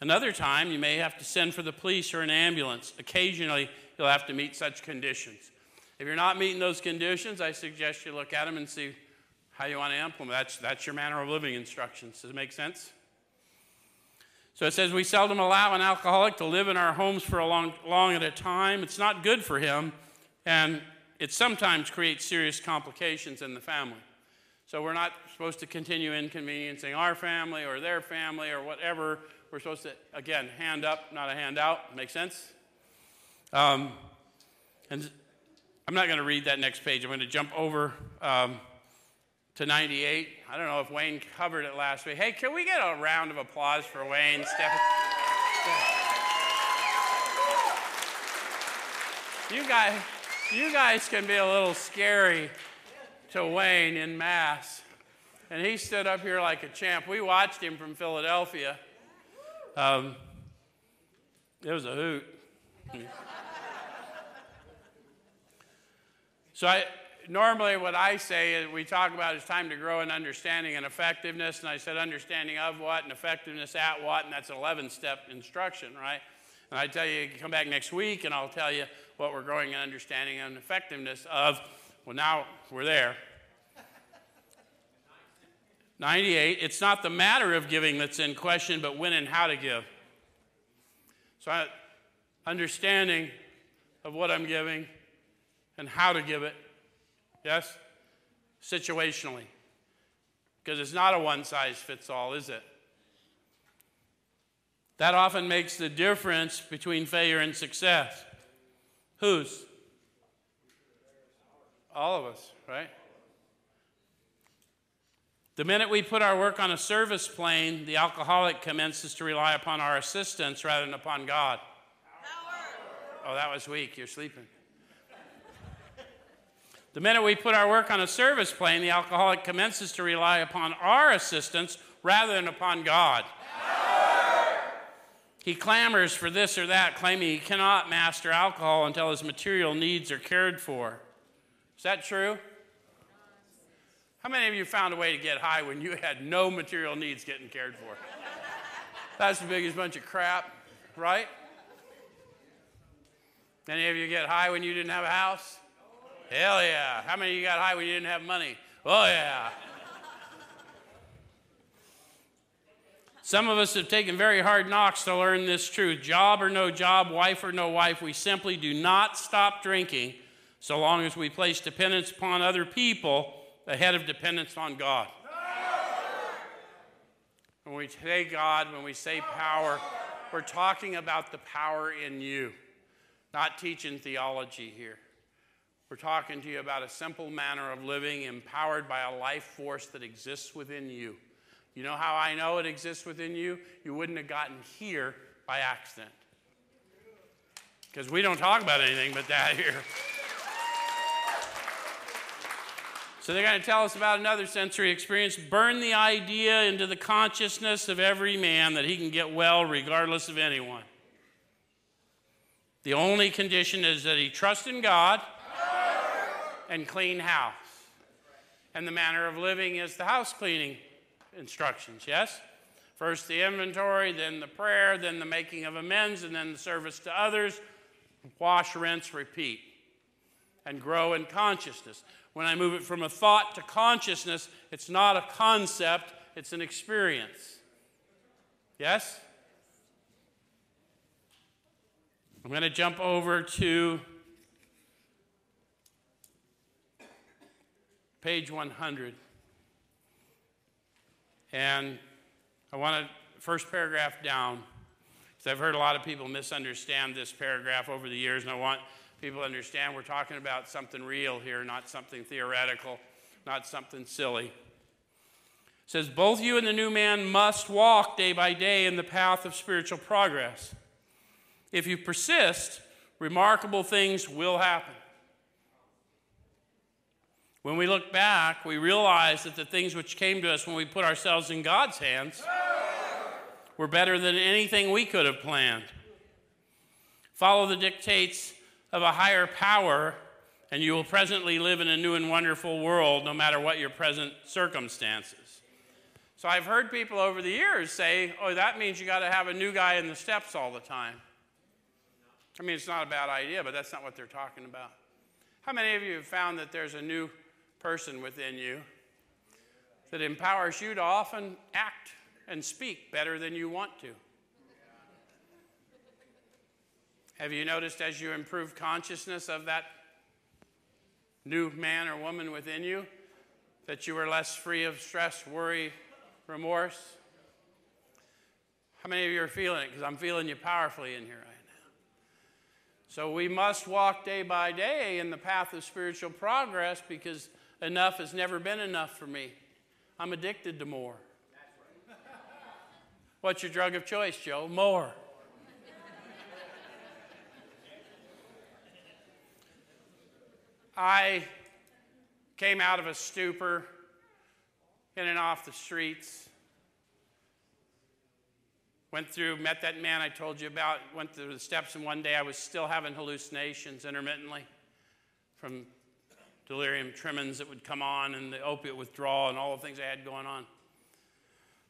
Another time, you may have to send for the police or an ambulance. Occasionally, you'll have to meet such conditions. If you're not meeting those conditions, I suggest you look at them and see how you want to implement. That's, that's your manner of living instructions. Does it make sense? So it says, We seldom allow an alcoholic to live in our homes for a long, long at a time. It's not good for him, and it sometimes creates serious complications in the family. So we're not supposed to continue inconveniencing our family or their family or whatever. We're supposed to, again, hand up, not a handout. Make sense? Um, and I'm not going to read that next page. I'm going to jump over. Um, to 98. I don't know if Wayne covered it last week. Hey, can we get a round of applause for Wayne stepping? You guys, you guys can be a little scary to Wayne in Mass. And he stood up here like a champ. We watched him from Philadelphia. Um, it was a hoot. [LAUGHS] so I, normally what I say is we talk about is time to grow in understanding and effectiveness. And I said understanding of what and effectiveness at what, and that's an 11 step instruction, right? And I tell you come back next week and I'll tell you what we're growing in understanding and effectiveness of. Well, now we're there. 98, it's not the matter of giving that's in question, but when and how to give. So, I, understanding of what I'm giving and how to give it Yes? Situationally. Because it's not a one size fits all, is it? That often makes the difference between failure and success. Whose? All of us, right? The minute we put our work on a service plane, the alcoholic commences to rely upon our assistance rather than upon God. Power. Oh, that was weak. You're sleeping. The minute we put our work on a service plane, the alcoholic commences to rely upon our assistance rather than upon God. He clamors for this or that, claiming he cannot master alcohol until his material needs are cared for. Is that true? How many of you found a way to get high when you had no material needs getting cared for? That's the biggest bunch of crap, right? Any of you get high when you didn't have a house? Hell yeah. How many of you got high when you didn't have money? Oh yeah. Some of us have taken very hard knocks to learn this truth. Job or no job, wife or no wife, we simply do not stop drinking so long as we place dependence upon other people ahead of dependence on God. When we say God, when we say power, we're talking about the power in you, not teaching theology here. We're talking to you about a simple manner of living empowered by a life force that exists within you. You know how I know it exists within you? You wouldn't have gotten here by accident. Because we don't talk about anything but that here. So they're going to tell us about another sensory experience. Burn the idea into the consciousness of every man that he can get well regardless of anyone. The only condition is that he trust in God and clean house. And the manner of living is the house cleaning instructions, yes? First the inventory, then the prayer, then the making of amends, and then the service to others. Wash, rinse, repeat. And grow in consciousness. When I move it from a thought to consciousness, it's not a concept, it's an experience. Yes? I'm going to jump over to page 100. And I want to, first paragraph down, because I've heard a lot of people misunderstand this paragraph over the years, and I want people understand we're talking about something real here, not something theoretical, not something silly. It says, Both you and the new man must walk day by day in the path of spiritual progress. If you persist, remarkable things will happen. When we look back, we realize that the things which came to us when we put ourselves in God's hands were better than anything we could have planned. Follow the dictates of a higher power, and you will presently live in a new and wonderful world, no matter what your present circumstances. So I've heard people over the years say, oh, that means you got to have a new guy in the steps all the time. I mean, it's not a bad idea, but that's not what they're talking about. How many of you have found that there's a new person within you that empowers you to often act and speak better than you want to. Have you noticed as you improve consciousness of that new man or woman within you that you are less free of stress, worry, remorse? How many of you are feeling it? Because I'm feeling you powerfully in here right now. So we must walk day by day in the path of spiritual progress because enough has never been enough for me. I'm addicted to more. What's your drug of choice, Joe? More. I came out of a stupor in and off the streets. Went through, met that man I told you about, went through the steps, and one day I was still having hallucinations intermittently from delirium tremens that would come on and the opiate withdrawal and all the things I had going on.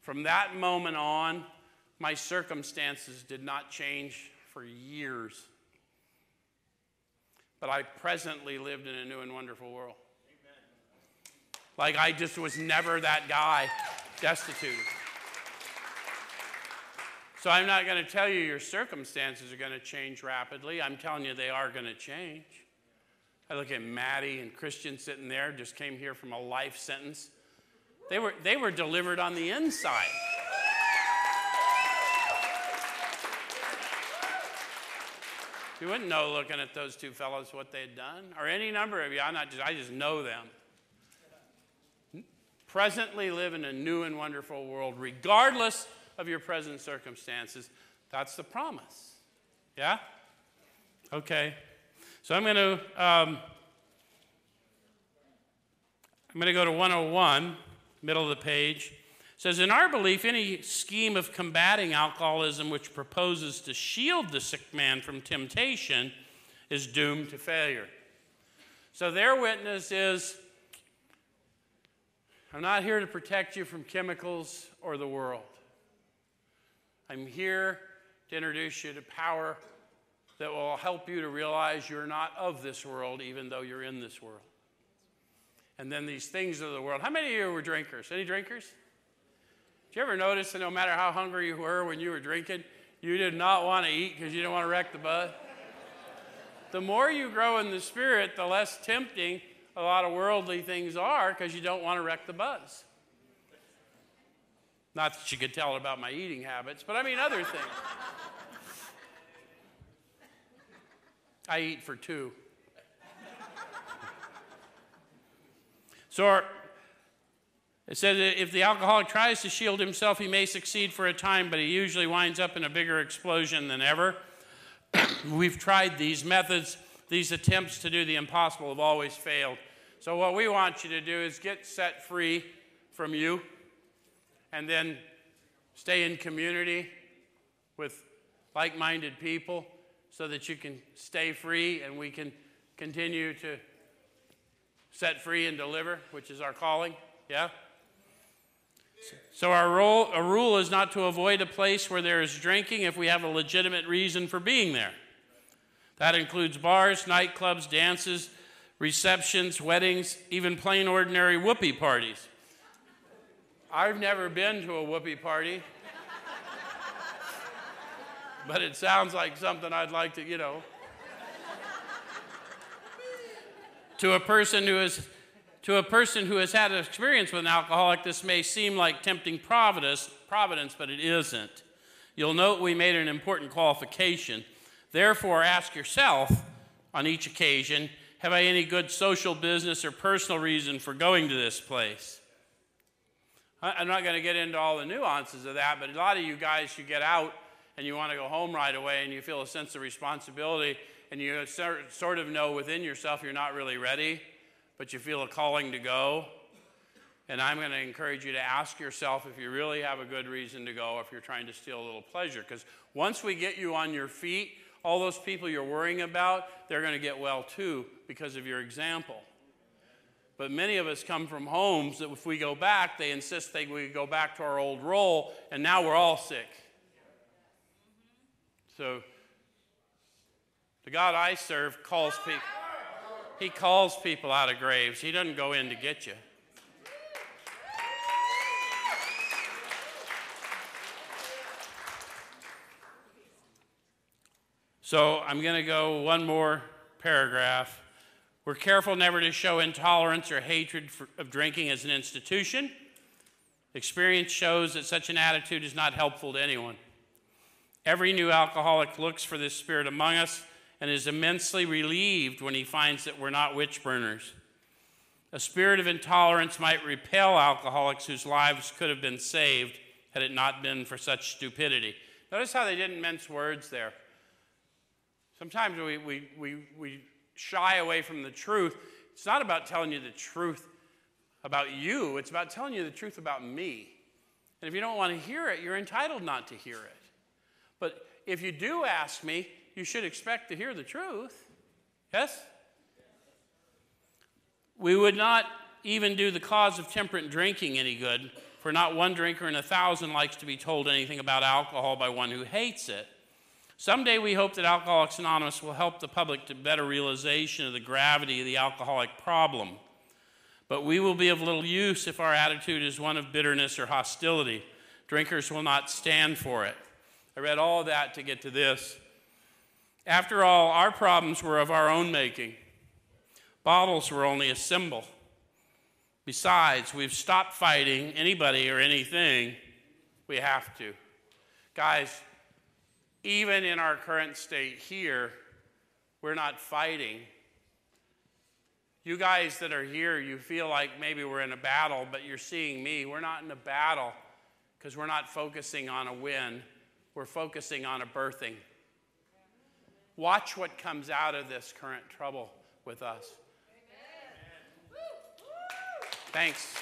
From that moment on, my circumstances did not change for years. But I presently lived in a new and wonderful world. Like I just was never that guy destitute. So I'm not going to tell you your circumstances are going to change rapidly. I'm telling you they are going to change. I look at Maddie and Christian sitting there, just came here from a life sentence. They were, they were delivered on the inside. You wouldn't know looking at those two fellows what they'd done, or any number of you. I'm not just, I just know them. presently live in a new and wonderful world, regardless of your present circumstances. That's the promise. Yeah? Okay. So I'm going to um, I'm going to go to 101, middle of the page. Says, In our belief, any scheme of combating alcoholism which proposes to shield the sick man from temptation is doomed to failure. So their witness is I'm not here to protect you from chemicals or the world. I'm here to introduce you to power that will help you to realize you're not of this world, even though you're in this world and then these things of the world. How many of you were drinkers? Any drinkers? You ever notice that no matter how hungry you were when you were drinking, you did not want to eat because you didn't want to wreck the bud? the more you grow in the spirit, the less tempting a lot of worldly things are because you don't want to wreck the buzz. Not that you could tell about my eating habits, but I mean other things. I eat for two. So our, it says that if the alcoholic tries to shield himself, he may succeed for a time, but he usually winds up in a bigger explosion than ever. [CLEARS THROAT] We've tried these methods, these attempts to do the impossible have always failed. So, what we want you to do is get set free from you and then stay in community with like minded people so that you can stay free and we can continue to set free and deliver, which is our calling. Yeah? So, our role, a rule is not to avoid a place where there is drinking if we have a legitimate reason for being there. That includes bars, nightclubs, dances, receptions, weddings, even plain ordinary whoopee parties. I've never been to a whoopee party, but it sounds like something I'd like to, you know. To a person who is to a person who has had an experience with an alcoholic, this may seem like tempting providence, providence, but it isn't. You'll note we made an important qualification. Therefore, ask yourself on each occasion Have I any good social business or personal reason for going to this place? I'm not going to get into all the nuances of that, but a lot of you guys, you get out and you want to go home right away and you feel a sense of responsibility and you sort of know within yourself you're not really ready, but you feel a calling to go. And I'm going to encourage you to ask yourself if you really have a good reason to go, if you're trying to steal a little pleasure. Because once we get you on your feet, all those people you're worrying about, they're going to get well too because of your example. But many of us come from homes that if we go back, they insist that we go back to our old role, and now we're all sick. So the God I serve calls people. He calls people out of graves. He doesn't go in to get you. So I'm going to go one more paragraph. We're careful never to show intolerance or hatred for, of drinking as an institution. Experience shows that such an attitude is not helpful to anyone. Every new alcoholic looks for this spirit among us and is immensely relieved when he finds that we're not witch burners. A spirit of intolerance might repel alcoholics whose lives could have been saved had it not been for such stupidity. Notice how they didn't mince words there. Sometimes we, we, we, we shy away from the truth. It's not about telling you the truth about you, it's about telling you the truth about me. And if you don't want to hear it, you're entitled not to hear it. But if you do ask me, you should expect to hear the truth. Yes? We would not even do the cause of temperate drinking any good, for not one drinker in a thousand likes to be told anything about alcohol by one who hates it. Someday we hope that Alcoholics Anonymous will help the public to better realization of the gravity of the alcoholic problem. But we will be of little use if our attitude is one of bitterness or hostility. Drinkers will not stand for it. I read all that to get to this. After all, our problems were of our own making. Bottles were only a symbol. Besides, we've stopped fighting anybody or anything. We have to. Guys, even in our current state here, we're not fighting You guys that are here, you feel like maybe we're in a battle, but you're seeing me. We're not in a battle because we're not focusing on a win, we're focusing on a birthing. Watch what comes out of this current trouble with us. Amen. Thanks.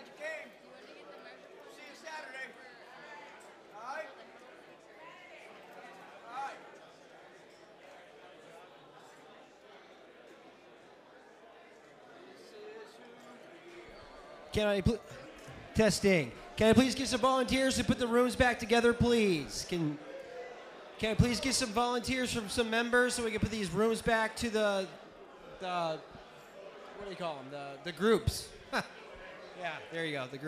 Glad you came. See you Saturday. All right? Can I testing? Can I please get some volunteers to put the rooms back together, please? Can Can I please get some volunteers from some members so we can put these rooms back to the the what do you call them? The the groups. Yeah, there you go. The.